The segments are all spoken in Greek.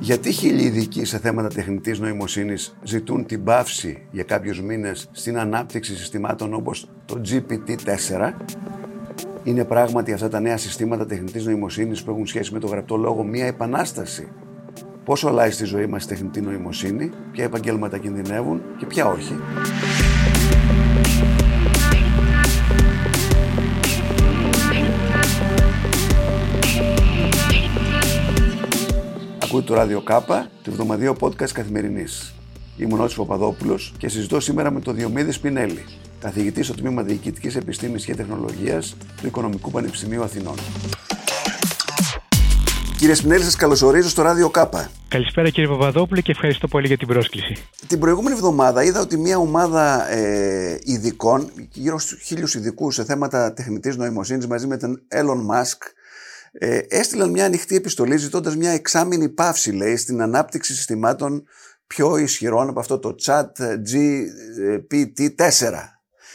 Γιατί χίλιοι ειδικοί σε θέματα τεχνητής νοημοσύνης ζητούν την πάυση για κάποιους μήνες στην ανάπτυξη συστημάτων όπως το GPT-4 είναι πράγματι αυτά τα νέα συστήματα τεχνητής νοημοσύνης που έχουν σχέση με το γραπτό λόγο μια επανάσταση. Πόσο αλλάζει στη ζωή μας η τεχνητή νοημοσύνη, ποια επαγγέλματα κινδυνεύουν και ποια όχι; Ακούτε το ράδιο Κάπα, το εβδομαδιαίο podcast καθημερινής. Είμαι ο Νότης Παπαδόπουλος και συζητώ σήμερα με τον Διομήδης Σπινέλη, καθηγητή στο Τμήμα Διοικητικής Επιστήμης και Τεχνολογίας του Οικονομικού Πανεπιστημίου Αθηνών. Κύριε Σπινέλη, σας καλωσορίζω στο Ράδιο Κάπα. Καλησπέρα κύριε Παπαδόπουλο και ευχαριστώ πολύ για την πρόσκληση. Την προηγούμενη εβδομάδα είδα ότι μια ομάδα ε, ειδικών, γύρω στους χίλιους ειδικούς σε θέματα τεχνητής νοημοσύνης μαζί με τον Elon Musk, ε, έστειλαν μια ανοιχτή επιστολή ζητώντας μια εξάμεινη παύση, λέει, στην ανάπτυξη συστημάτων πιο ισχυρών από αυτό το chat GPT-4.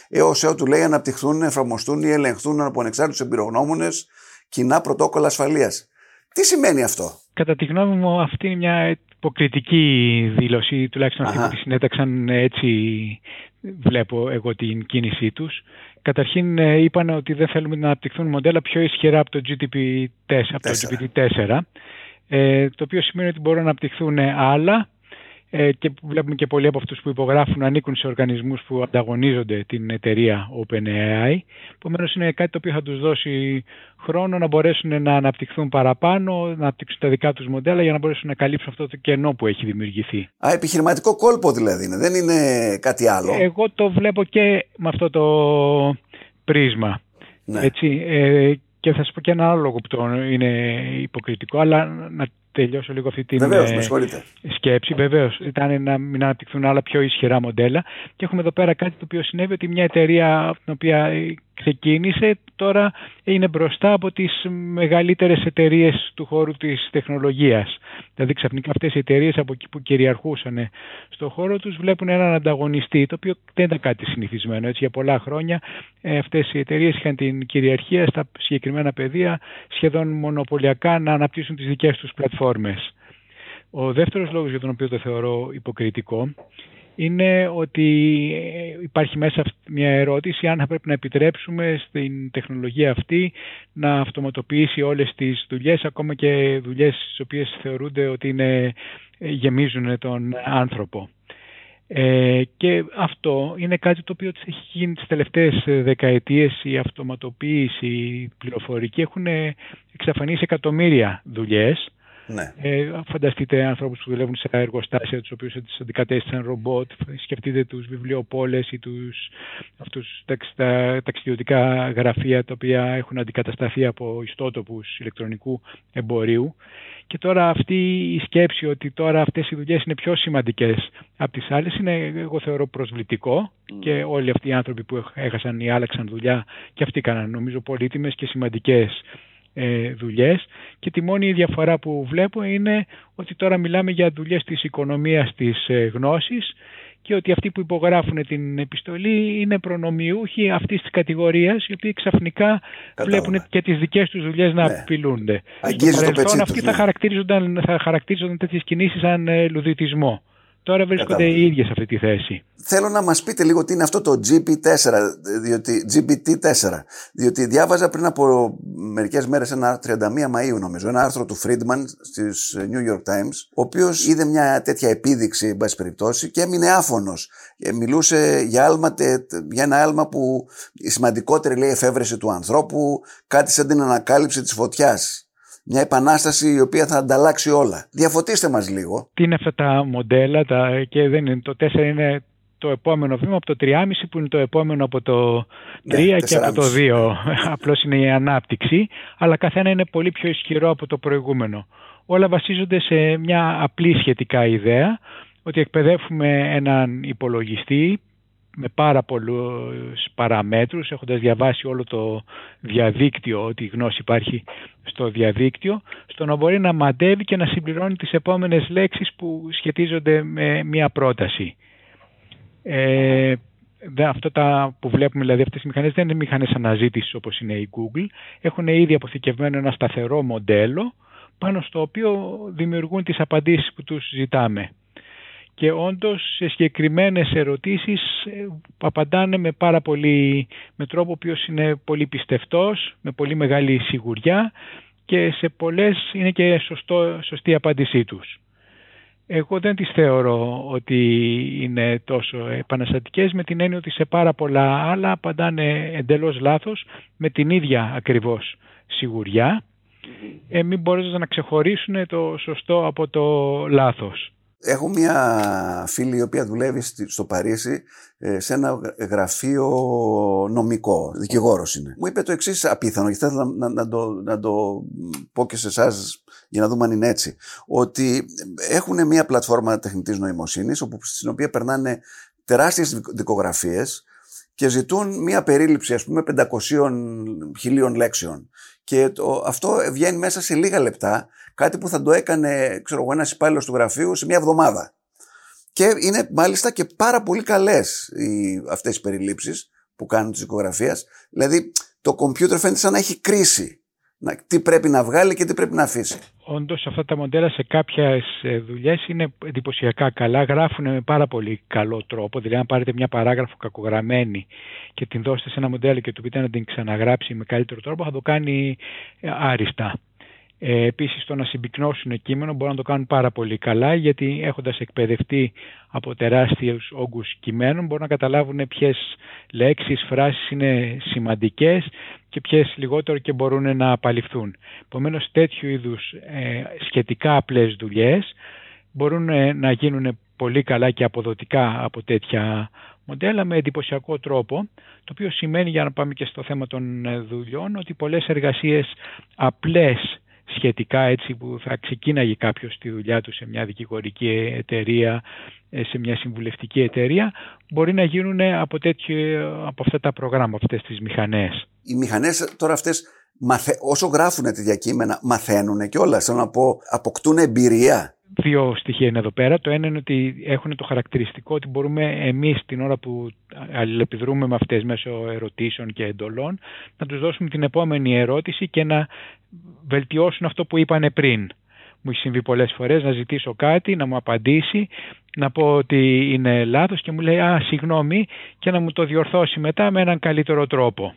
Έως ότου λέει αναπτυχθούν, εφαρμοστούν ή ελεγχθούν από ανεξάρτητους εμπειρογνώμονες κοινά πρωτόκολλα ασφαλείας. Τι σημαίνει αυτό; Κατά τη γνώμη μου αυτή είναι μια υποκριτική δήλωση, τουλάχιστον αυτοί που τη συνέταξαν έτσι βλέπω εγώ την κίνησή τους. Καταρχήν ε, είπαν ότι δεν θέλουμε να αναπτυχθούν μοντέλα πιο ισχυρά από το GPT-4, από το GPT-4 ε, το οποίο σημαίνει ότι μπορούν να αναπτυχθούν άλλα ε, και βλέπουμε και πολλοί από αυτούς που υπογράφουν ανήκουν σε οργανισμούς που ανταγωνίζονται την εταιρεία OpenAI. Επομένως είναι κάτι το οποίο θα τους δώσει χρόνο να μπορέσουν να αναπτυχθούν παραπάνω, να αναπτύξουν τα δικά τους μοντέλα για να μπορέσουν να καλύψουν αυτό το κενό που έχει δημιουργηθεί. Α, επιχειρηματικό κόλπο δηλαδή είναι, δεν είναι κάτι άλλο; Εγώ το βλέπω και με αυτό το πρίσμα. Ναι. Έτσι, ε, και θα σας πω και ένα άλλο λόγο που το είναι υποκριτικό, αλλά να τελειώσω λίγο αυτή την Βεβαίως, ε, σκέψη. Βεβαίως, ήταν να μην αναπτυχθούν άλλα πιο ισχυρά μοντέλα. Και έχουμε εδώ πέρα κάτι το οποίο συνέβη ότι μια εταιρεία την οποία ξεκίνησε τώρα είναι μπροστά από τις μεγαλύτερες εταιρείες του χώρου της τεχνολογίας. Δηλαδή ξαφνικά αυτές οι εταιρείες από εκεί που κυριαρχούσαν στο χώρο τους βλέπουν έναν ανταγωνιστή, το οποίο δεν ήταν κάτι συνηθισμένο. Έτσι, για πολλά χρόνια ε, αυτές οι εταιρείες είχαν την κυριαρχία στα συγκεκριμένα πεδία σχεδόν μονοπωλιακά να αναπτύσσουν τις δικές τους πλατφόρμες. Ο δεύτερος λόγος για τον οποίο το θεωρώ υποκριτικό είναι ότι ε, υπάρχει μέσα μια ερώτηση αν θα πρέπει να επιτρέψουμε στην τεχνολογία αυτή να αυτοματοποιήσει όλες τις δουλειές, ακόμα και δουλειές τις οποίες θεωρούνται ότι είναι, ε, γεμίζουν τον άνθρωπο. Ε, και αυτό είναι κάτι το οποίο έχει γίνει τις τελευταίες δεκαετίες η αυτοματοποίηση, η πληροφορική έχουν εξαφανίσει εκατομμύρια δουλειές ναι. Ε, φανταστείτε ανθρώπους που δουλεύουν σε εργοστάσια, τους οποίους αντικατέστησαν ρομπότ, σκεφτείτε τους βιβλιοπόλες ή τους, αυτούς τα ταξιδιωτικά γραφεία τα οποία έχουν αντικατασταθεί από ιστότοπους ηλεκτρονικού εμπορίου. Και τώρα αυτή η σκέψη ότι τώρα αυτές οι δουλειές είναι πιο σημαντικές από τις άλλες είναι εγώ θεωρώ προσβλητικό mm. και όλοι αυτοί οι άνθρωποι που έχασαν ή άλλαξαν δουλειά και αυτοί έκαναν νομίζω πολύτιμες και σημαντικές ε, δουλειές και τη μόνη διαφορά που βλέπω είναι ότι τώρα μιλάμε για δουλειές της οικονομίας της ε, γνώσης και ότι αυτοί που υπογράφουν την επιστολή είναι προνομιούχοι αυτής της κατηγορίας, οι οποίοι ξαφνικά βλέπουν και τις δικές τους δουλειές να ναι. απειλούνται. Στο παρελθόν αυτοί ναι. θα, χαρακτηρίζονταν, θα χαρακτηρίζονταν τέτοιες κινήσεις σαν ε, λουδιτισμό. Τώρα βρίσκονται οι ίδιοι σε αυτή τη θέση. Θέλω να μας πείτε λίγο τι είναι αυτό το GPT-4, διότι, GPT-4, διότι διάβαζα πριν από μερικές μέρες ένα 31 Μαΐου νομίζω, ένα άρθρο του Friedman στις New York Times, ο οποίος είδε μια τέτοια επίδειξη, εν πάση περιπτώσει, και έμεινε άφωνος. Μιλούσε για, άλμα, για ένα άλμα που η σημαντικότερη λέει εφεύρεση του ανθρώπου, κάτι σαν την ανακάλυψη της φωτιάς μια επανάσταση η οποία θα ανταλλάξει όλα. Διαφωτίστε μας λίγο. Τι είναι αυτά τα μοντέλα τα, και δεν είναι, το 4 είναι το επόμενο βήμα από το 3,5 που είναι το επόμενο από το 3 ναι, και από το 2. Απλώς είναι η ανάπτυξη, αλλά καθένα είναι πολύ πιο ισχυρό από το προηγούμενο. Όλα βασίζονται σε μια απλή σχετικά ιδέα ότι εκπαιδεύουμε έναν υπολογιστή με πάρα πολλούς παραμέτρους, έχοντας διαβάσει όλο το διαδίκτυο, ότι η γνώση υπάρχει στο διαδίκτυο, στο να μπορεί να μαντεύει και να συμπληρώνει τις επόμενες λέξεις που σχετίζονται με μία πρόταση. Ε, αυτό τα που βλέπουμε, δηλαδή αυτές οι μηχανές δεν είναι μηχανές αναζήτησης όπως είναι η Google, έχουν ήδη αποθηκευμένο ένα σταθερό μοντέλο, πάνω στο οποίο δημιουργούν τις απαντήσεις που τους ζητάμε. Και όντως σε συγκεκριμένες ερωτήσεις ε, απαντάνε με πάρα πολύ, με τρόπο ο είναι πολύ πιστευτός, με πολύ μεγάλη σιγουριά και σε πολλές είναι και σωστό, σωστή απάντησή τους. Εγώ δεν τις θεωρώ ότι είναι τόσο επαναστατικές με την έννοια ότι σε πάρα πολλά άλλα απαντάνε εντελώς λάθος με την ίδια ακριβώς σιγουριά ε, μην μπορέσουν να ξεχωρίσουν το σωστό από το λάθος. Έχω μια φίλη η οποία δουλεύει στο Παρίσι ε, σε ένα γραφείο νομικό, δικηγόρος είναι. Μου είπε το εξής απίθανο, και θέλω να, να, το, να το πω και σε εσάς για να δούμε αν είναι έτσι. Ότι έχουν μια πλατφόρμα τεχνητής νοημοσύνης, στην οποία περνάνε τεράστιες δικογραφίες και ζητούν μια περίληψη, ας πούμε, 500 χιλίων λέξεων. Και το, αυτό βγαίνει μέσα σε λίγα λεπτά, κάτι που θα το έκανε, ξέρω εγώ, ένας υπάλληλος του γραφείου σε μια εβδομάδα. Και είναι μάλιστα και πάρα πολύ καλές οι, αυτές οι περιλήψεις που κάνουν της δικογραφία. Δηλαδή, το κομπιούτερ φαίνεται σαν να έχει κρίση να, τι πρέπει να βγάλει και τι πρέπει να αφήσει. Όντως, αυτά τα μοντέλα σε κάποιες δουλειές είναι εντυπωσιακά καλά. Γράφουν με πάρα πολύ καλό τρόπο. Δηλαδή, αν πάρετε μια παράγραφο κακογραμμένη και την δώσετε σε ένα μοντέλο και του πείτε να την ξαναγράψει με καλύτερο τρόπο, θα το κάνει ε, άριστα. Ε, επίσης το να συμπυκνώσουν κείμενο μπορούν να το κάνουν πάρα πολύ καλά γιατί έχοντας εκπαιδευτεί από τεράστιους όγκους κειμένων μπορούν να καταλάβουν ποιες λέξεις, φράσεις είναι σημαντικές και ποιες λιγότερο και μπορούν να απαλληφθούν. Επομένως τέτοιου είδους ε, σχετικά απλές δουλειές μπορούν ε, να γίνουν πολύ καλά και αποδοτικά από τέτοια μοντέλα με εντυπωσιακό τρόπο, το οποίο σημαίνει για να πάμε και στο θέμα των ε, δουλειών ότι πολλές εργασίες απλές σχετικά έτσι που θα ξεκίναγε κάποιος τη δουλειά του σε μια δικηγορική εταιρεία, ε, σε μια συμβουλευτική εταιρεία, μπορεί να γίνουν από, τέτοιο, από αυτά τα προγράμματα, αυτές τις μηχανές. Οι μηχανές τώρα αυτές, όσο γράφουν τέτοια κείμενα, μαθαίνουν και όλα. Θέλω να πω, αποκτούν εμπειρία δύο στοιχεία είναι εδώ πέρα. Το ένα είναι ότι έχουν το χαρακτηριστικό ότι μπορούμε εμείς την ώρα που αλληλεπιδρούμε με αυτές μέσω ερωτήσεων και εντολών να τους δώσουμε την επόμενη ερώτηση και να βελτιώσουν αυτό που είπανε πριν. Μου έχει συμβεί πολλές φορές να ζητήσω κάτι, να μου απαντήσει, να πω ότι είναι λάθος και μου λέει «Α, συγγνώμη» και να μου το διορθώσει μετά με έναν καλύτερο τρόπο.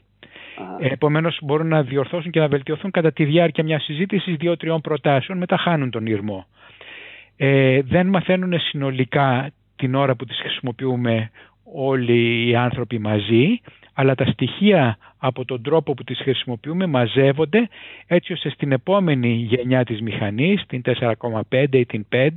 Επομένως, μπορούν να διορθώσουν και να βελτιωθούν κατά τη διάρκεια μιας συζήτησης δύο-τριών προτάσεων, μετά χάνουν τον ήρμο. Ε, δεν μαθαίνουν συνολικά την ώρα που τις χρησιμοποιούμε όλοι οι άνθρωποι μαζί, αλλά τα στοιχεία από τον τρόπο που τις χρησιμοποιούμε μαζεύονται έτσι ώστε στην επόμενη γενιά της μηχανής, την 4,5 ή την 5,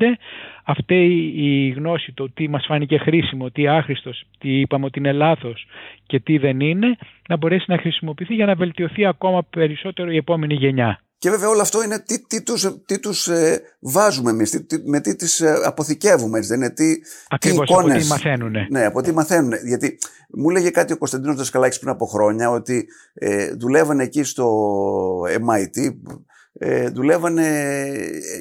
αυτή η γνώση το τι μας φάνηκε χρήσιμο, τι άχρηστος, τι είπαμε ότι είναι λάθος και τι δεν είναι, να μπορέσει να χρησιμοποιηθεί για να βελτιωθεί ακόμα περισσότερο η επόμενη γενιά. Και βέβαια όλο αυτό είναι τι, τι τους, τι τους ε, βάζουμε εμείς, τι, με τι τις ε, αποθηκεύουμε, δεν είναι τι, Ακριβώς, τι εικόνες. από τι μαθαίνουν. Ναι, από τι μαθαίνουν. Γιατί μου λέγε κάτι ο Κωνσταντίνος Δασκαλάκης πριν από χρόνια, ότι ε, δουλεύανε εκεί στο MIT, ε, δουλεύανε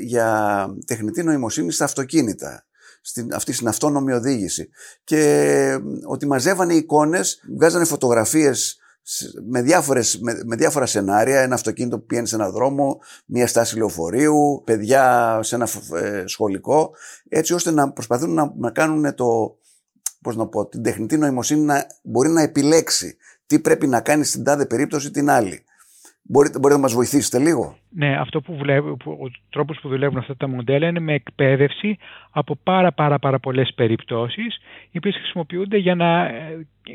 για τεχνητή νοημοσύνη στα αυτοκίνητα. Στην, αυτή στην αυτόνομη οδήγηση. Και ε, ότι μαζεύανε εικόνες, βγάζανε φωτογραφίες με, διάφορες, με, με, διάφορα σενάρια, ένα αυτοκίνητο που πηγαίνει σε ένα δρόμο, μια στάση λεωφορείου, παιδιά σε ένα ε, σχολικό, έτσι ώστε να προσπαθούν να, να κάνουν το, πώς να πω, την τεχνητή νοημοσύνη να μπορεί να επιλέξει τι πρέπει να κάνει στην τάδε περίπτωση την άλλη. Μπορείτε, μπορείτε να μας βοηθήσετε λίγο; Ναι, αυτό που βλέπω, ο τρόπος που δουλεύουν αυτά τα μοντέλα είναι με εκπαίδευση από πάρα πάρα πάρα πολλές περιπτώσεις οι οποίες χρησιμοποιούνται για να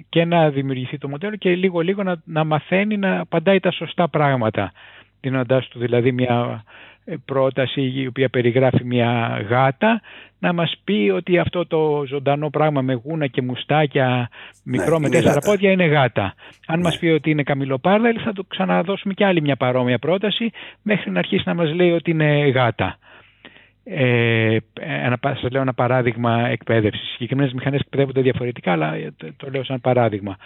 και να δημιουργηθεί το μοντέλο και λίγο λίγο να, να μαθαίνει να απαντάει τα σωστά πράγματα δίνοντάς του δηλαδή μια ε, πρόταση η οποία περιγράφει μια γάτα να μας πει ότι αυτό το ζωντανό πράγμα με γούνα και μουστάκια μικρό ναι, με τέσσερα πόδια είναι γάτα. Αν ναι. μας πει ότι είναι καμιλοπάρδαλη θα το ξαναδώσουμε και άλλη μια παρόμοια πρόταση μέχρι να αρχίσει να μας λέει ότι είναι γάτα. Ε, ένα, σας λέω ένα παράδειγμα εκπαίδευσης. Συγκεκριμένες μηχανές εκπαιδεύονται διαφορετικά, αλλά το, το λέω σαν παράδειγμα.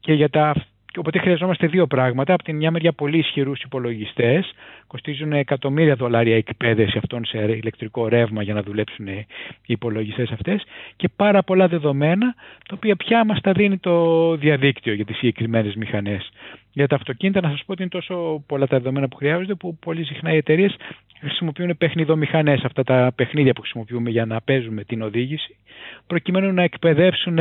Και για τα Οπότε χρειαζόμαστε δύο πράγματα. Από την μια μεριά πολύ ισχυρούς υπολογιστές, κοστίζουν εκατομμύρια δολάρια εκπαίδευση αυτών σε ηλεκτρικό ρεύμα για να δουλέψουν οι υπολογιστές αυτές και πάρα πολλά δεδομένα τα οποία πια μας τα δίνει το διαδίκτυο για τις συγκεκριμένες μηχανές. Για τα αυτοκίνητα, να σας πω ότι είναι τόσο πολλά τα δεδομένα που χρειάζονται που πολύ συχνά οι εταιρείες χρησιμοποιούν παιχνιδομηχανές, αυτά τα παιχνίδια που χρησιμοποιούμε για να παίζουμε την οδήγηση, προκειμένου να εκπαιδεύσουν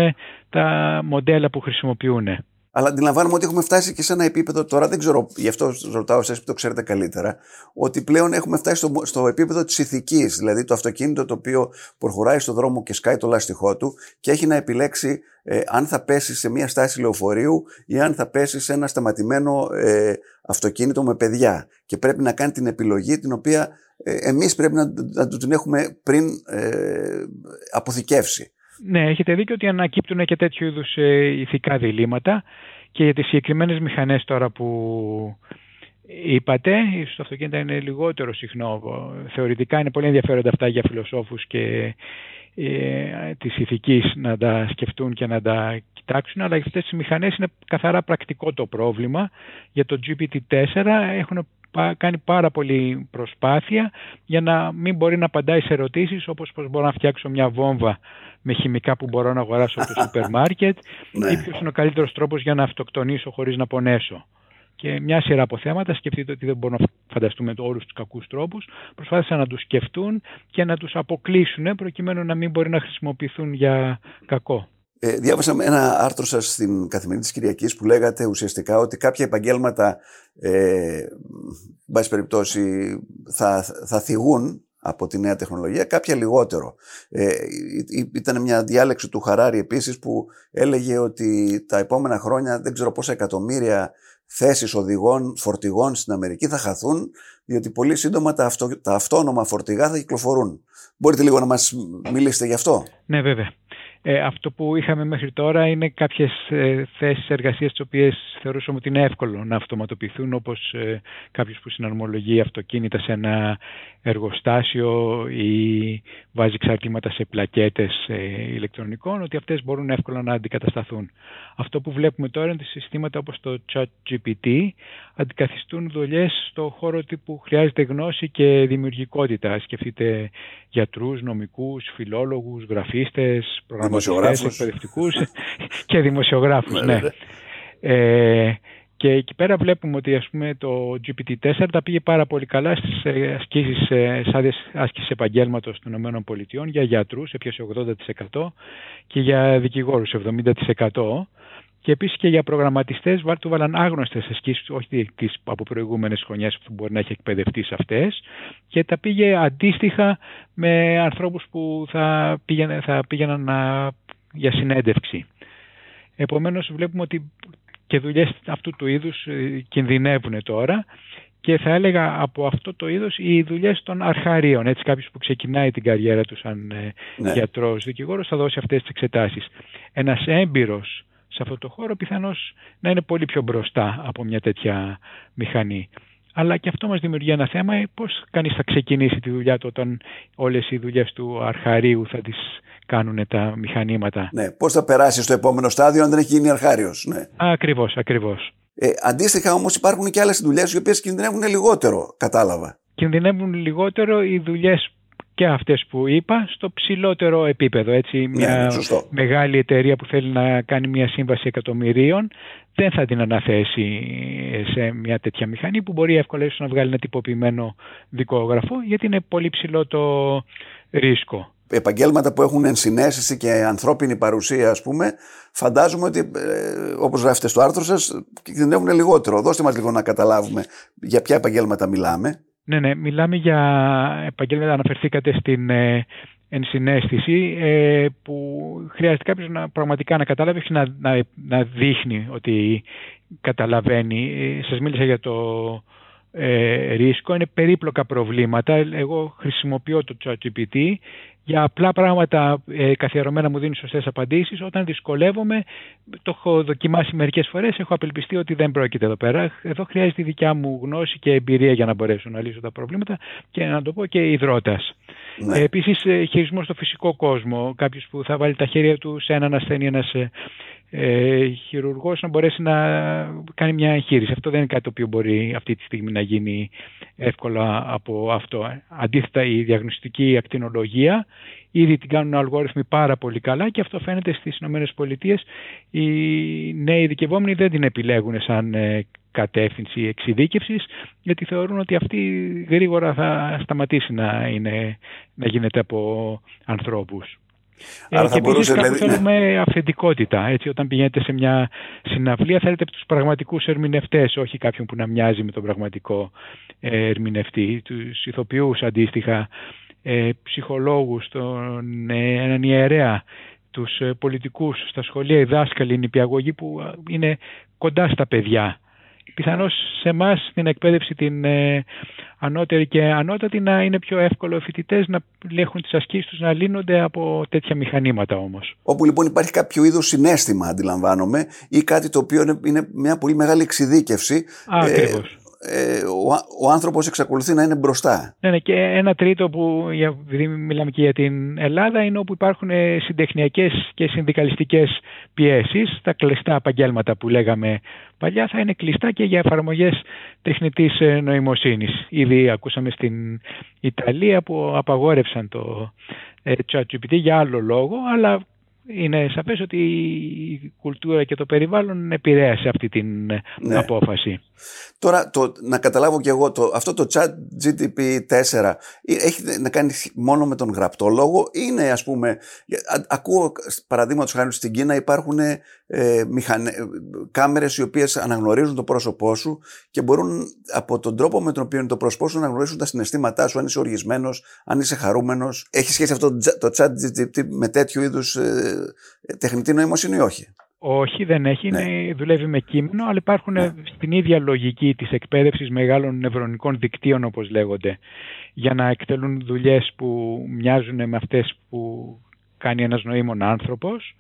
τα μοντέλα που χρησιμοποιούν. Αλλά αντιλαμβάνομαι ότι έχουμε φτάσει και σε ένα επίπεδο τώρα, δεν ξέρω, γι' αυτό ρωτάω εσεί που το ξέρετε καλύτερα, ότι πλέον έχουμε φτάσει στο, στο επίπεδο της ηθικής. Δηλαδή το αυτοκίνητο το οποίο προχωράει στον δρόμο και σκάει το λάστιχό του και έχει να επιλέξει ε, αν θα πέσει σε μια στάση λεωφορείου ή αν θα πέσει σε ένα σταματημένο ε, αυτοκίνητο με παιδιά. Και πρέπει να κάνει την επιλογή την οποία ε, εμείς πρέπει να, να την έχουμε πριν ε, αποθηκεύσει. Ναι, έχετε δίκιο ότι ανακύπτουν και τέτοιου είδους ε, ηθικά διλήμματα και για τις συγκεκριμένες μηχανές τώρα που είπατε, ίσως το αυτοκίνητα είναι λιγότερο συχνό. Θεωρητικά είναι πολύ ενδιαφέροντα αυτά για φιλοσόφους και ε, της ηθικής να τα σκεφτούν και να τα κοιτάξουν, αλλά για αυτές τις μηχανές είναι καθαρά πρακτικό το πρόβλημα. Για το GPT-4 έχουν κάνει πάρα πολύ προσπάθεια για να μην μπορεί να απαντάει σε ερωτήσεις όπως πώς μπορώ να φτιάξω μια βόμβα με χημικά που μπορώ να αγοράσω από το σούπερ μάρκετ ναι. ή ποιος είναι ο καλύτερος τρόπος για να αυτοκτονήσω χωρίς να πονέσω. Και μια σειρά από θέματα, σκεφτείτε ότι δεν μπορούμε να φανταστούμε όλους τους κακούς τρόπους, προσπάθησαν να τους σκεφτούν και να τους αποκλείσουν προκειμένου να μην μπορεί να χρησιμοποιηθούν για κακό. Ε, διάβασα ένα άρθρο σας στην Καθημερινή της Κυριακής που λέγατε ουσιαστικά ότι κάποια επαγγέλματα, ε, βάση περιπτώσει, θα, θα θυγούν από τη νέα τεχνολογία, κάποια λιγότερο. Ε, ήταν μια διάλεξη του Χαράρη επίσης που έλεγε ότι τα επόμενα χρόνια δεν ξέρω πόσα εκατομμύρια θέσεις οδηγών φορτηγών στην Αμερική θα χαθούν διότι πολύ σύντομα τα, αυτο, τα αυτόνομα φορτηγά θα κυκλοφορούν. Μπορείτε λίγο να μας μιλήσετε γι' αυτό; Ναι βέβαια. Ε, αυτό που είχαμε μέχρι τώρα είναι κάποιες ε, θέσεις εργασίας τις οποίες θεωρούσαμε ότι είναι εύκολο να αυτοματοποιηθούν όπως ε, κάποιος που συναρμολογεί αυτοκίνητα σε ένα εργοστάσιο ή βάζει εξαρτήματα σε πλακέτες ε, ηλεκτρονικών ότι αυτές μπορούν εύκολα να αντικατασταθούν. Αυτό που βλέπουμε τώρα είναι ότι συστήματα όπως το ChatGPT αντικαθιστούν δουλειές στο χώρο τύπου χρειάζεται γνώση και δημιουργικότητα. Σκεφτείτε γιατρούς, νομικούς, φιλόλογους, γραφίστες, προγραμματιστές, εκπαιδευτικούς και δημοσιογράφους. ναι. Ε, και εκεί πέρα βλέπουμε ότι ας πούμε, το GPT-4 τα πήγε πάρα πολύ καλά στις ε, ασκήσεις, ε, σαν άσκησης επαγγέλματος των ΗΠΑ για γιατρούς, έπιασε 80% και για δικηγόρους 70% και επίσης και για προγραμματιστές του βάλαν άγνωστες ασκήσεις, όχι τις από προηγούμενες χρονιές που μπορεί να έχει εκπαιδευτεί σε αυτές και τα πήγε αντίστοιχα με ανθρώπους που θα πήγαιναν, θα πήγαιναν να, για συνέντευξη. Επομένως βλέπουμε ότι και δουλειές αυτού του είδους ε, κινδυνεύουν τώρα και θα έλεγα από αυτό το είδος οι δουλειές των αρχαρίων. Έτσι κάποιος που ξεκινάει την καριέρα του σαν ε, ναι. γιατρός, δικηγόρος θα δώσει αυτές τις εξετάσεις. Ένας έμπειρος σε αυτό το χώρο πιθανώς να είναι πολύ πιο μπροστά από μια τέτοια μηχανή. Αλλά και αυτό μας δημιουργεί ένα θέμα, ε, πώς κανείς θα ξεκινήσει τη δουλειά του όταν όλες οι δουλειές του αρχαρίου θα τις κάνουν τα μηχανήματα. Ναι, πώς θα περάσει στο επόμενο στάδιο αν δεν έχει γίνει αρχάριος. Ναι. Ακριβώς, ακριβώς. Ε, αντίστοιχα όμως υπάρχουν και άλλες δουλειές οι οποίες κινδυνεύουν λιγότερο, κατάλαβα. Κινδυνεύουν λιγότερο οι δουλειές και αυτές που είπα στο ψηλότερο επίπεδο. Έτσι, ναι, μια μεγάλη εταιρεία που θέλει να κάνει μια σύμβαση εκατομμυρίων δεν θα την αναθέσει σε μια τέτοια μηχανή που μπορεί εύκολα να βγάλει ένα τυποποιημένο δικόγραφο γιατί είναι πολύ ψηλό το ρίσκο. Επαγγέλματα που έχουν ενσυναίσθηση και ανθρώπινη παρουσία, ας πούμε, φαντάζομαι ότι, ε, όπως γράφετε στο άρθρο σας, κινδυνεύουν λιγότερο. Δώστε μας λίγο να καταλάβουμε για ποια επαγγέλματα μιλάμε. Ναι, ναι, μιλάμε για επαγγέλματα, αναφερθήκατε στην ε, ενσυναίσθηση ε, που χρειάζεται κάποιος να, πραγματικά να καταλάβει να, να, να δείχνει ότι καταλαβαίνει. Ε, σας μίλησα για το ε, ρίσκο, είναι περίπλοκα προβλήματα. Εγώ χρησιμοποιώ το ChatGPT για απλά πράγματα ε, καθιερωμένα μου δίνεις σωστές απαντήσεις. Όταν δυσκολεύομαι, το έχω δοκιμάσει μερικές φορές, έχω απελπιστεί ότι δεν πρόκειται εδώ πέρα. Εδώ χρειάζεται η δικιά μου γνώση και εμπειρία για να μπορέσω να λύσω τα προβλήματα και να το πω και υδρότας. Ναι. Ε, επίσης, ε, χειρισμός στο φυσικό κόσμο. Κάποιος που θα βάλει τα χέρια του σε έναν ασθενή, ένας ε, ε, χειρουργός να μπορέσει να κάνει μια εγχείρηση. Αυτό δεν είναι κάτι το οποίο μπορεί αυτή τη στιγμή να γίνει εύκολα από αυτό. Αντίθετα η διαγνωστική ακτινολογία ήδη την κάνουν αλγόριθμοι πάρα πολύ καλά και αυτό φαίνεται στις ΗΠΑ. Οι νέοι ειδικευόμενοι δεν την επιλέγουν σαν ε, κατεύθυνση εξειδίκευσης, γιατί θεωρούν ότι αυτή γρήγορα θα σταματήσει να, είναι, να γίνεται από ανθρώπους. Ε, Άρα θα και μπορούσε, δηλαδή, ναι. θέλουμε αυθεντικότητα. Έτσι, όταν πηγαίνετε σε μια συναυλία θέλετε τους πραγματικούς ερμηνευτές, όχι κάποιον που να μοιάζει με τον πραγματικό ε, ερμηνευτή. Τους ηθοποιούς αντίστοιχα, ε, ψυχολόγους, τον, ε, έναν ιερέα, τους ε, πολιτικούς στα σχολεία, οι δάσκαλοι, οι νηπιαγωγοί που είναι κοντά στα παιδιά πιθανώς σε εμάς την εκπαίδευση την ε, ανώτερη και ανώτατη να είναι πιο εύκολο οι φοιτητές να έχουν τις ασκήσεις τους να λύνονται από τέτοια μηχανήματα όμως. Όπου λοιπόν υπάρχει κάποιο είδος συνέστημα αντιλαμβάνομαι ή κάτι το οποίο είναι μια πολύ μεγάλη εξειδίκευση. Ακριβώς ε, ο, ο άνθρωπος εξακολουθεί να είναι μπροστά. Ναι, ναι, και ένα τρίτο που, επειδή μιλάμε και για την Ελλάδα, είναι όπου υπάρχουν ε, συντεχνιακές και συνδικαλιστικές πιέσεις. Τα κλειστά επαγγέλματα που λέγαμε παλιά θα είναι κλειστά και για εφαρμογές τεχνητής ε, νοημοσύνης. Ήδη ακούσαμε στην Ιταλία που απαγόρευσαν το ε, ChatGPT για άλλο λόγο, αλλά είναι σαφές ότι η κουλτούρα και το περιβάλλον επηρέασε αυτή την ναι. απόφαση. Τώρα, το, να καταλάβω κι εγώ, το, αυτό το chat GTP4 ε, έχει να κάνει μόνο με τον γραπτό λόγο ή είναι ας πούμε, ακούω παραδείγματος χάρη στην Κίνα υπάρχουν ε, μηχανε, κάμερες οι οποίες αναγνωρίζουν το πρόσωπό σου και μπορούν από τον τρόπο με τον οποίο είναι το πρόσωπό σου να αναγνωρίσουν τα συναισθήματά σου, αν είσαι οργισμένος, αν είσαι χαρούμενος. Έχει σχέση αυτό το chat GPT με τέτοιου είδους ε, τεχνητή νοημοσύνη ή όχι; Όχι, δεν έχει. Ναι. δουλεύει με κείμενο, αλλά υπάρχουν ναι. στην ίδια λογική της εκπαίδευσης μεγάλων νευρονικών δικτύων, όπως λέγονται, για να εκτελούν δουλειές που μοιάζουν με αυτές που κάνει ένας νοήμων άνθρωπος.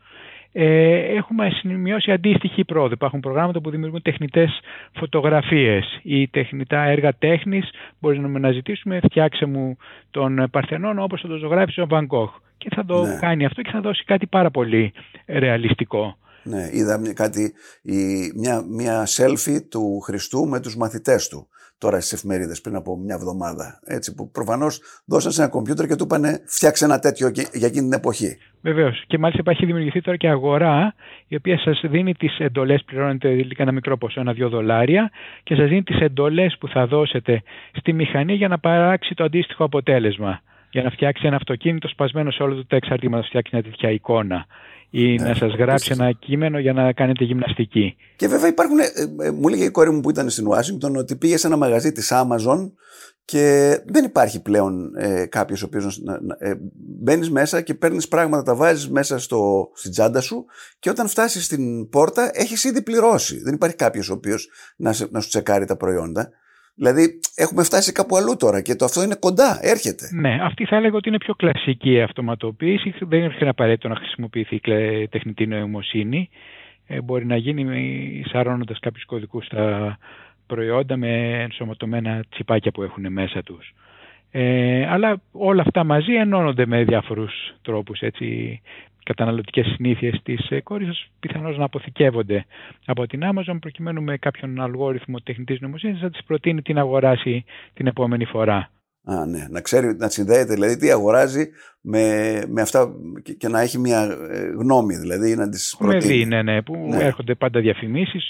Ε, έχουμε σημειώσει αντίστοιχη πρόοδο. Υπάρχουν προγράμματα που δημιουργούν τεχνητές φωτογραφίες ή τεχνητά έργα τέχνης. Μπορούμε να ζητήσουμε φτιάξε μου τον Παρθενών όπως θα το ζωγράφησε ο Βανκόχ. Και θα το ναι. κάνει αυτό και θα δώσει κάτι πάρα πολύ ρεαλιστικό. Ναι, είδα κάτι, η, μια, μια selfie του Χριστού με τους μαθητές του τώρα στις εφημερίδες πριν από μια εβδομάδα. Έτσι, που προφανώς δώσαν σε ένα κομπιούτερ και του είπανε φτιάξε ένα τέτοιο για εκείνη την εποχή. Βεβαίως. Και μάλιστα υπάρχει δημιουργηθεί τώρα και αγορά η οποία σας δίνει τις εντολές, πληρώνετε λίγα ένα μικρό ποσό, ένα-δύο δολάρια, και σας δίνει τις εντολές που θα δώσετε στη μηχανή για να παράξει το αντίστοιχο αποτέλεσμα. Για να φτιάξει ένα αυτοκίνητο σπασμένο σε όλο το εξαρτήματα, να φτιάξει μια τέτοια εικόνα ή ναι, να σας γράψει ένα κείμενο για να κάνετε γυμναστική. Και βέβαια υπάρχουν, ε, ε, μου έλεγε η κόρη μου που ήταν στην Ουάσιγκτον ότι πήγε σε ένα μαγαζί της Amazon και δεν υπάρχει πλέον ε, κάποιος ο οποίος ε, μπαίνεις μέσα και παίρνεις πράγματα, τα βάζεις μέσα στο, στην τσάντα σου και όταν φτάσεις στην πόρτα έχεις ήδη πληρώσει. Δεν υπάρχει κάποιος ο οποίος να, να σου τσεκάρει τα προϊόντα. Δηλαδή έχουμε φτάσει κάπου αλλού τώρα και το αυτό είναι κοντά, έρχεται. Ναι, αυτή θα έλεγα ότι είναι πιο κλασική αυτοματοποίηση. Δεν είναι απαραίτητο να χρησιμοποιηθεί η τεχνητή νοημοσύνη. Ε, μπορεί να γίνει σαρώνοντας κάποιους κωδικούς στα προϊόντα με ενσωματωμένα τσιπάκια που έχουν μέσα τους. Ε, αλλά όλα αυτά μαζί ενώνονται με διάφορους τρόπους. Έτσι καταναλωτικές συνήθειες της ε, κόρης σας πιθανώς να αποθηκεύονται από την Amazon προκειμένου με κάποιον αλγόριθμο τεχνητής νομοσύνης να τις προτείνει την αγοράσει την επόμενη φορά. Α, ναι. Να ξέρει, να συνδέεται δηλαδή τι αγοράζει με, με αυτά και, να έχει μια ε, γνώμη δηλαδή να τις προτείνει. Με δει, ναι, ναι, που ναι. έρχονται πάντα διαφημίσεις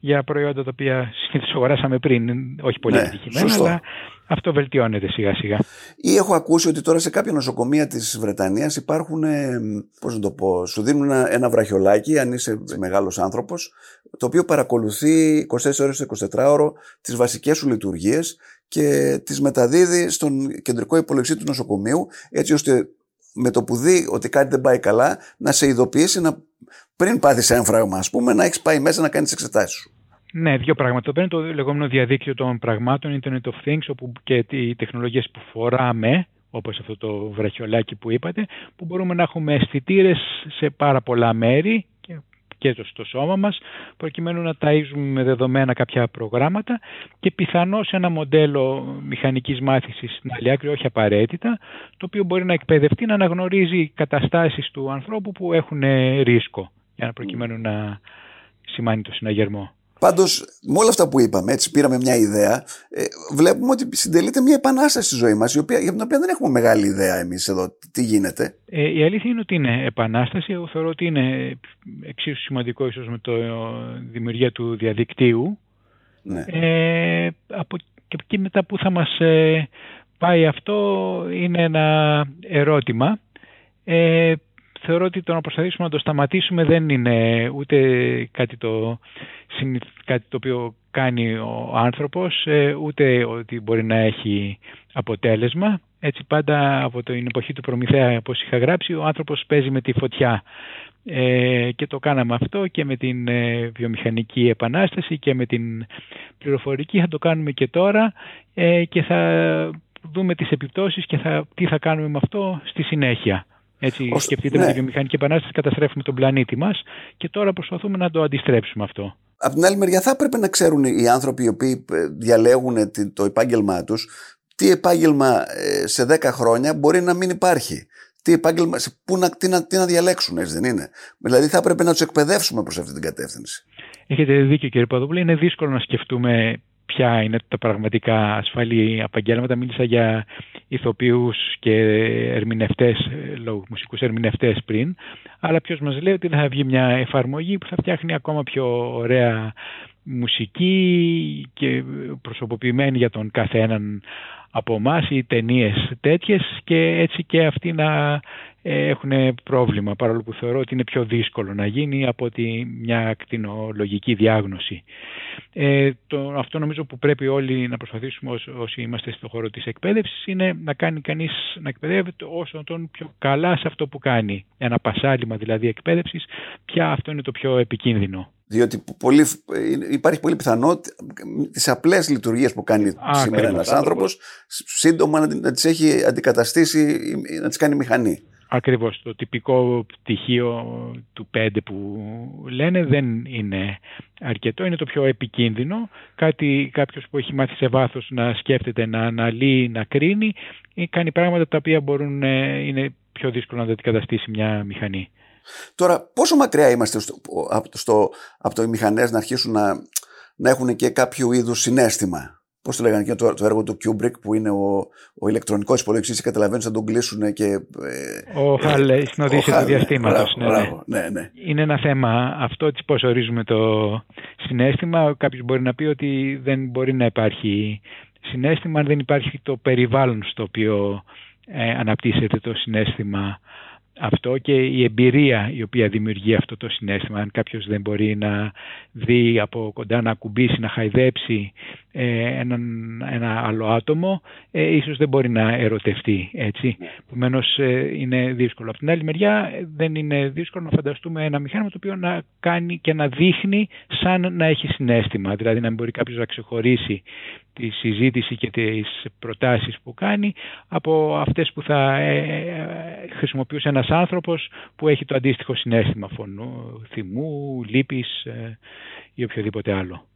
για προϊόντα τα οποία συνήθως αγοράσαμε πριν, όχι πολύ ναι, επιτυχημένα, αλλά αυτό βελτιώνεται σιγά σιγά. Ή έχω ακούσει ότι τώρα σε κάποια νοσοκομεία της Βρετανίας υπάρχουν, ε, πώς να το πω, σου δίνουν ένα, ένα βραχιολάκι αν είσαι μεγάλος άνθρωπος, το οποίο παρακολουθεί 24 ώρες 24 ώρο τις βασικές σου λειτουργίες και τις μεταδίδει στον κεντρικό υπολογιστή του νοσοκομείου έτσι ώστε με το που δει ότι κάτι δεν πάει καλά να σε ειδοποιήσει να πριν πάθεις έμφραγμα, ας πούμε, να έχεις πάει μέσα να κάνεις τις εξετάσεις σου. Ναι, δύο πράγματα. Το παίρνει το λεγόμενο διαδίκτυο των πραγμάτων, Internet of Things, όπου και οι τεχνολογίες που φοράμε, όπως αυτό το βραχιολάκι που είπατε, που μπορούμε να έχουμε αισθητήρες σε πάρα πολλά μέρη και στο σώμα μας, προκειμένου να ταΐζουμε με δεδομένα κάποια προγράμματα και πιθανώς ένα μοντέλο μηχανικής μάθησης στην άλλη άκρη, όχι απαραίτητα, το οποίο μπορεί να εκπαιδευτεί να αναγνωρίζει καταστάσεις του ανθρώπου που έχουν ρίσκο για να προκειμένου να σημάνει το συναγερμό. Πάντως, με όλα αυτά που είπαμε, έτσι πήραμε μια ιδέα, ε, βλέπουμε ότι συντελείται μια επανάσταση στη ζωή μας, για την οποία δεν έχουμε μεγάλη ιδέα εμείς εδώ. Τι γίνεται. Ε, η αλήθεια είναι ότι είναι επανάσταση. Εγώ θεωρώ ότι είναι εξίσου σημαντικό ίσως με τη δημιουργία του διαδικτύου. Ναι. Ε, από και εκεί μετά που θα μας ε, πάει αυτό είναι ένα ερώτημα. Ε, θεωρώ ότι το να προσπαθήσουμε να το σταματήσουμε δεν είναι ούτε κάτι το, κάτι το οποίο κάνει ο άνθρωπος, ε, ούτε ότι μπορεί να έχει αποτέλεσμα. Έτσι πάντα από την εποχή του Προμηθέα, όπως είχα γράψει, ο άνθρωπος παίζει με τη φωτιά. Ε, και το κάναμε αυτό και με την ε, βιομηχανική επανάσταση και με την πληροφορική θα το κάνουμε και τώρα ε, και θα δούμε τις επιπτώσεις και θα, τι θα κάνουμε με αυτό στη συνέχεια. Έτσι, Ως, σκεφτείτε ναι. με τη βιομηχανική επανάσταση καταστρέφουμε τον πλανήτη μας και τώρα προσπαθούμε να το αντιστρέψουμε αυτό. Από την άλλη μεριά θα έπρεπε να ξέρουν οι άνθρωποι οι οποίοι ε, διαλέγουν το επάγγελμά τους τι επάγγελμα σε 10 χρόνια μπορεί να μην υπάρχει τι επάγγελμα, πού να, τι, να, τι να διαλέξουν, έτσι δεν είναι. Δηλαδή θα έπρεπε να τους εκπαιδεύσουμε προς αυτή την κατεύθυνση. Έχετε δίκιο κύριε Παδόπουλο, είναι δύσκολο να σκεφτούμε ποια είναι τα πραγματικά ασφαλή επαγγέλματα. Μίλησα για ηθοποιούς και ερμηνευτές, μουσικούς ερμηνευτές πριν, αλλά ποιος μας λέει ότι θα βγει μια εφαρμογή που θα φτιάχνει ακόμα πιο ωραία μουσική και προσωποποιημένη για τον καθέναν από εμάς οι ταινίες τέτοιες και έτσι και αυτοί να ε, έχουν πρόβλημα παρόλο που θεωρώ ότι είναι πιο δύσκολο να γίνει από ότι μια ακτινολογική διάγνωση. Ε, το, αυτό νομίζω που πρέπει όλοι να προσπαθήσουμε όσοι είμαστε στον χώρο της εκπαίδευσης είναι να κάνει κανείς να εκπαιδεύεται όσο τον πιο καλά σε αυτό που κάνει. Ένα πασάλιμα δηλαδή εκπαίδευσης, πια αυτό είναι το πιο επικίνδυνο. Διότι πολύ, υπάρχει πολύ πιθανότητα τις απλές λειτουργίες που κάνει Α, σήμερα ένας άνθρωπος σύντομα να, να τις έχει αντικαταστήσει, να τις κάνει μηχανή. Ακριβώς. Το τυπικό πτυχίο του 5 που λένε δεν είναι αρκετό. Είναι το πιο επικίνδυνο. Κάτι κάποιος που έχει μάθει σε βάθος να σκέφτεται, να αναλύει, να κρίνει ή κάνει πράγματα τα οποία μπορούν, ε, είναι πιο δύσκολο να τα αντικαταστήσει μια μηχανή. Τώρα, πόσο μακριά είμαστε στο, από, στο, από το οι μηχανές να αρχίσουν να, να έχουν και κάποιο είδους συνέστημα; Πώς το λέγανε και το, το έργο του Kubrick που είναι ο, ο ηλεκτρονικός υπολογιστής, καταλαβαίνεις να τον κλείσουν και. Ε, ο Χαλ, η συνοδεία του διαστήματος. Ναι, ναι. ναι, ναι. Είναι ένα θέμα αυτό πώς ορίζουμε το συνέστημα. Κάποιος μπορεί να πει ότι δεν μπορεί να υπάρχει συνέστημα αν δεν υπάρχει το περιβάλλον στο οποίο ε, αναπτύσσεται το συνέστημα αυτό και η εμπειρία η οποία δημιουργεί αυτό το συνέστημα. Αν κάποιος δεν μπορεί να δει από κοντά, να ακουμπήσει, να χαϊδέψει ε, έναν, ένα άλλο άτομο, ε, ίσως δεν μπορεί να ερωτευτεί. Έτσι. Επομένως ε, είναι δύσκολο. Από την άλλη μεριά δεν είναι δύσκολο να φανταστούμε ένα μηχάνημα το οποίο να κάνει και να δείχνει σαν να έχει συνέστημα. Δηλαδή να μην μπορεί κάποιος να ξεχωρίσει τη συζήτηση και τις προτάσεις που κάνει από αυτές που θα ε, ε, χρησιμοποιούσε ένας άνθρωπος που έχει το αντίστοιχο συνέστημα φωνού, θυμού, λύπης ε, ή οποιοδήποτε άλλο.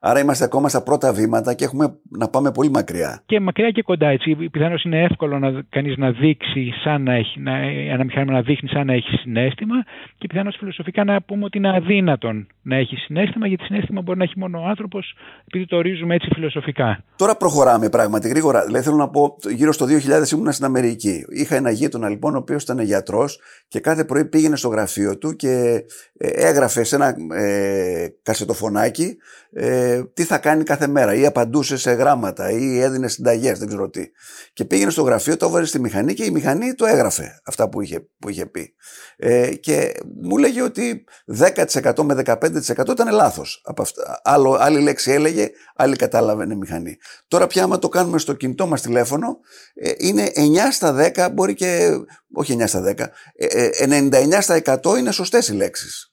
Άρα είμαστε ακόμα στα πρώτα βήματα και έχουμε να πάμε πολύ μακριά. Και μακριά και κοντά. Έτσι. Πιθανώς είναι εύκολο να, κανείς να δείξει σαν να έχει, να, ένα μηχάνημα να δείχνει σαν να έχει συνέστημα και πιθανώς φιλοσοφικά να πούμε ότι είναι αδύνατον να έχει συνέστημα γιατί συνέστημα μπορεί να έχει μόνο ο άνθρωπος επειδή το ορίζουμε έτσι φιλοσοφικά. Τώρα προχωράμε πράγματι γρήγορα. Δηλαδή θέλω να πω γύρω στο 2000 ήμουν στην Αμερική. Είχα ένα γείτονα λοιπόν ο οποίος ήταν γιατρός και κάθε πρωί πήγαινε στο γραφείο του και ε, έγραφε σε ένα ε, κασετοφωνάκι ε, τι θα κάνει κάθε μέρα ή απαντούσε σε γράμματα ή έδινε συνταγές, δεν ξέρω τι. Και πήγαινε στο γραφείο, το έβαλε στη μηχανή και η μηχανή το έγραφε αυτά που είχε, που είχε πει. Ε, και μου λέγε ότι 10% με 15% ήταν λάθος. Άλλη λέξη έλεγε, άλλη κατάλαβε η μηχανή. Τώρα πια άμα το κάνουμε στο κινητό μας τηλέφωνο, ε, είναι 9 στα 10, μπορεί και. Όχι 9 στα 10, 99 ε, ε, στα 100 είναι σωστές οι λέξεις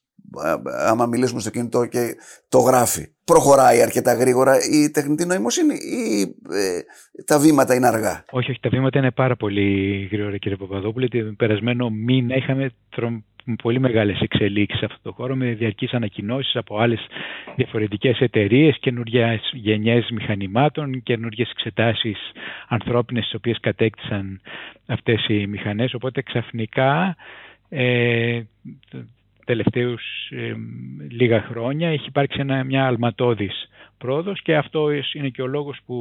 άμα μιλήσουμε στο κινητό και το γράφει. Προχωράει αρκετά γρήγορα η τεχνητή νοημοσύνη ή ε, τα βήματα είναι αργά; Όχι, όχι, τα βήματα είναι πάρα πολύ γρήγορα κύριε Παπαδόπουλε. Την περασμένο μήνα είχαμε πολύ μεγάλες εξελίξεις σε αυτό το χώρο με διαρκείς ανακοινώσεις από άλλες διαφορετικές εταιρείες, καινούργιες γενιές μηχανημάτων, καινούργιες εξετάσεις ανθρώπινες τις οποίες κατέκτησαν αυτές οι μηχανές. Οπότε ξαφνικά ε, τελευταίους λίγα χρόνια έχει υπάρξει ένα, μια αλματώδης πρόοδος και αυτό είναι και ο λόγος που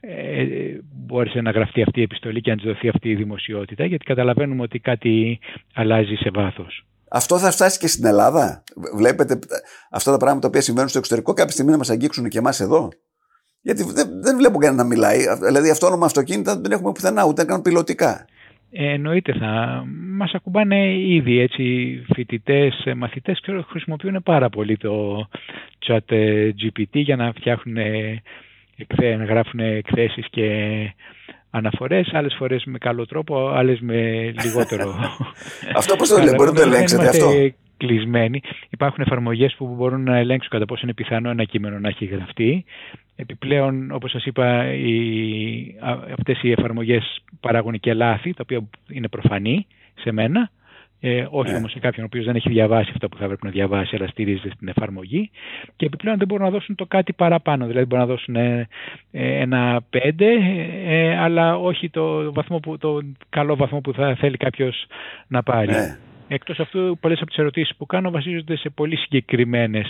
ε, μπόρεσε να γραφτεί αυτή η επιστολή και να δοθεί αυτή η δημοσιότητα γιατί καταλαβαίνουμε ότι κάτι αλλάζει σε βάθος. Αυτό θα φτάσει και στην Ελλάδα; Βλέπετε αυτά τα πράγματα που συμβαίνουν στο εξωτερικό κάποια στιγμή να μας αγγίξουν και εμάς εδώ; Γιατί δεν, δεν βλέπω κανένα να μιλάει. Δηλαδή αυτόνομα αυτοκίνητα δεν έχουμε πουθενά ούτε καν πιλωτικά. Ε, εννοείται θα μας ακουμπάνε ήδη έτσι φοιτητές, ε, μαθητές ξέρω, χρησιμοποιούν πάρα πολύ το chat ε, GPT για να φτιάχνουν να γράφουν εκθέσεις και αναφορές, άλλες φορές με καλό τρόπο, άλλες με λιγότερο. αυτό πώς το λέτε, μπορείτε να το ελέγξετε αυτό; Κλεισμένοι. Υπάρχουν εφαρμογές που μπορούν να ελέγξουν κατά πόσο είναι πιθανό ένα κείμενο να έχει γραφτεί. Επιπλέον, όπως σας είπα, οι, αυτές οι εφαρμογές παράγουν και λάθη, τα οποία είναι προφανή σε μένα, ε, όχι ναι. όμως σε κάποιον ο οποίος δεν έχει διαβάσει αυτό που θα έπρεπε να διαβάσει, αλλά στηρίζεται στην εφαρμογή. Και επιπλέον δεν μπορούν να δώσουν το κάτι παραπάνω, δηλαδή μπορούν να δώσουν ε, ε, ένα 5, ε, αλλά όχι το, βαθμό που, το καλό βαθμό που θα θέλει κάποιος να πάρει. Ναι. Εκτός αυτού, πολλές από τις ερωτήσεις που κάνω βασίζονται σε πολύ συγκεκριμένες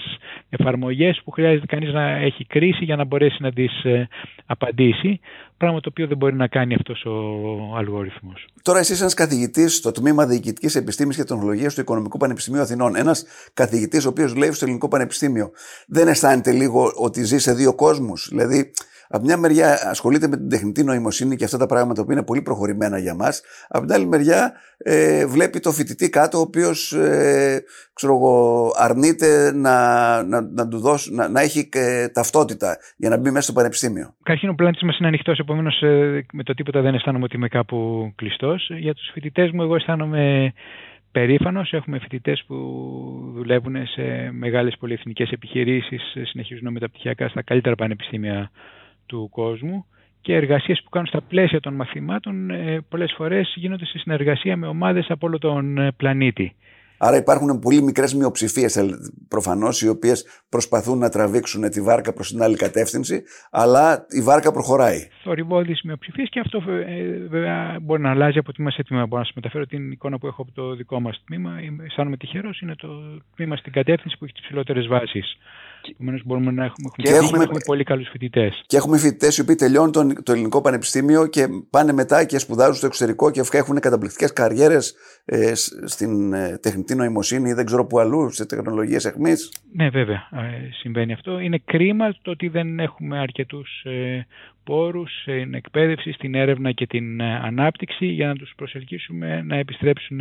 εφαρμογές που χρειάζεται κανείς να έχει κρίση για να μπορέσει να τις ε, απαντήσει, πράγμα το οποίο δεν μπορεί να κάνει αυτός ο αλγόριθμος. Τώρα εσύ ένας καθηγητής στο Τμήμα Διοικητικής Επιστήμης και Τεχνολογίας του Οικονομικού Πανεπιστημίου Αθηνών, ένας καθηγητής ο οποίος δουλεύει στο Ελληνικό Πανεπιστήμιο, δεν αισθάνεται λίγο ότι ζει σε δύο κόσμους, δηλαδή από μια μεριά ασχολείται με την τεχνητή νοημοσύνη και αυτά τα πράγματα που είναι πολύ προχωρημένα για μας. Από την άλλη μεριά ε, βλέπει το φοιτητή κάτω ο οποίος ε, αρνείται να, να, να, του δώσει, να, να έχει ε, ταυτότητα για να μπει μέσα στο πανεπιστήμιο. Καταρχήν ο πλανήτης μας είναι ανοιχτός, επομένως ε, με το τίποτα δεν αισθάνομαι ότι είμαι κάπου κλειστός. Για τους φοιτητές μου εγώ αισθάνομαι περήφανος. Έχουμε φοιτητές που δουλεύουν σε μεγάλες πολυεθνικές επιχειρήσεις, συνεχίζουν μεταπτυχιακά στα καλύτερα πανεπιστήμια του κόσμου και εργασίες που κάνουν στα πλαίσια των μαθημάτων ε, πολλές φορές γίνονται σε συνεργασία με ομάδες από όλο τον ε, πλανήτη. Άρα υπάρχουν πολύ μικρές μειοψηφίες ε, προφανώς οι οποίες προσπαθούν να τραβήξουν τη βάρκα προς την άλλη κατεύθυνση αλλά η βάρκα προχωράει. Θορυβόδεις μειοψηφίες και αυτό βέβαια μπορεί να αλλάζει από τμήμα σε τμήμα. Μπορώ να σας μεταφέρω την εικόνα που έχω από το δικό μας τμήμα. Αισθάνομαι τυχερός, είναι το τμήμα στην κατεύθυνση που έχει τις ψηλότερες βάσεις. Επομένως, μπορούμε να έχουμε, και έχουμε, έχουμε πολύ καλούς φοιτητές. Και έχουμε φοιτητές οι οποίοι τελειώνουν τον, το ελληνικό πανεπιστήμιο και πάνε μετά και σπουδάζουν στο εξωτερικό και έχουν καταπληκτικές καριέρες ε, στην ε, τεχνητή νοημοσύνη ή δεν ξέρω πού αλλού, σε τεχνολογίες αιχμή. Ναι, βέβαια. Ε, συμβαίνει αυτό. Είναι κρίμα το ότι δεν έχουμε αρκετούς ε, πόρους στην εκπαίδευση, στην έρευνα και την ε, ανάπτυξη για να τους προσελκύσουμε να επιστρέψουν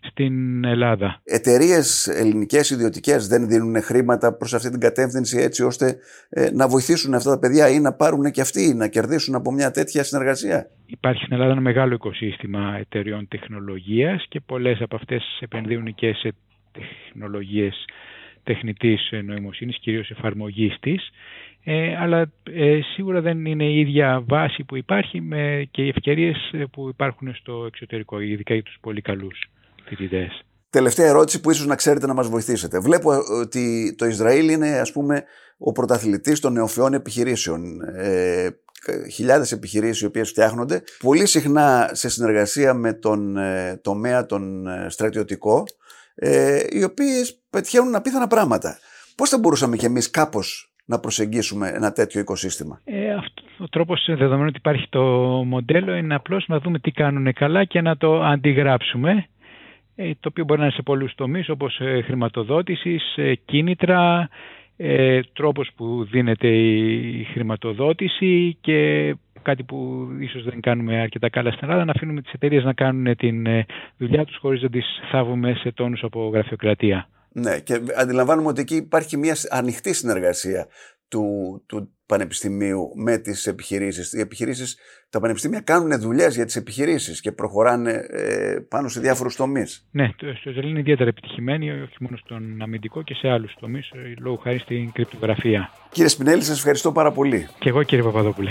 στην Ελλάδα. Εταιρείες ελληνικές ιδιωτικές δεν δίνουν χρήματα προς αυτή την κατεύθυνση έτσι ώστε ε, να βοηθήσουν αυτά τα παιδιά ή να πάρουν και αυτοί να κερδίσουν από μια τέτοια συνεργασία; Υπάρχει στην Ελλάδα ένα μεγάλο οικοσύστημα εταιρεών τεχνολογίας και πολλές από αυτές επενδύουν και σε τεχνολογίες τεχνητής νοημοσύνης, κυρίως εφαρμογής της ε, αλλά ε, σίγουρα δεν είναι η ίδια βάση που υπάρχει με, και οι ευκαιρίες ε, που υπάρχουν στο εξωτερικό, ειδικά για τους πολύ καλούς φοιτητές. Τελευταία ερώτηση που ίσως να ξέρετε να μας βοηθήσετε. Βλέπω ε, ότι το Ισραήλ είναι ας πούμε ο πρωταθλητής των νεοφυών επιχειρήσεων. Ε, χιλιάδες επιχειρήσεις οι οποίες φτιάχνονται πολύ συχνά σε συνεργασία με τον ε, τομέα τον στρατιωτικό ε, οι οποίες πετυχαίνουν απίθανα πράγματα. Πώς θα μπορούσαμε κι εμείς κάπως να προσεγγίσουμε ένα τέτοιο οικοσύστημα. Ε, αυτό, ο τρόπος δεδομένου ότι υπάρχει το μοντέλο είναι απλώς να δούμε τι κάνουν καλά και να το αντιγράψουμε ε, το οποίο μπορεί να είναι σε πολλούς τομείς όπως ε, χρηματοδότησης, ε, κίνητρα, ε, τρόπος που δίνεται η χρηματοδότηση και κάτι που ίσως δεν κάνουμε αρκετά καλά στην Ελλάδα, να αφήνουμε τις εταιρείες να κάνουν την δουλειά τους χωρίς να τις θάβουμε σε τόνους από γραφειοκρατία. Ναι, και αντιλαμβάνουμε ότι εκεί υπάρχει μια ανοιχτή συνεργασία του, του πανεπιστημίου με τις επιχειρήσεις. Οι επιχειρήσεις, τα πανεπιστήμια κάνουν δουλειές για τις επιχειρήσεις και προχωράνε ε, πάνω σε διάφορους τομείς. Ναι, το Ισραήλ είναι ιδιαίτερα επιτυχημένοι, όχι μόνο στον αμυντικό και σε άλλους τομείς, ε, λόγω χάρη στην κρυπτογραφία. Κύριε Σπινέλη, σας ευχαριστώ πάρα πολύ. Και εγώ κύριε Παπαδόπουλε.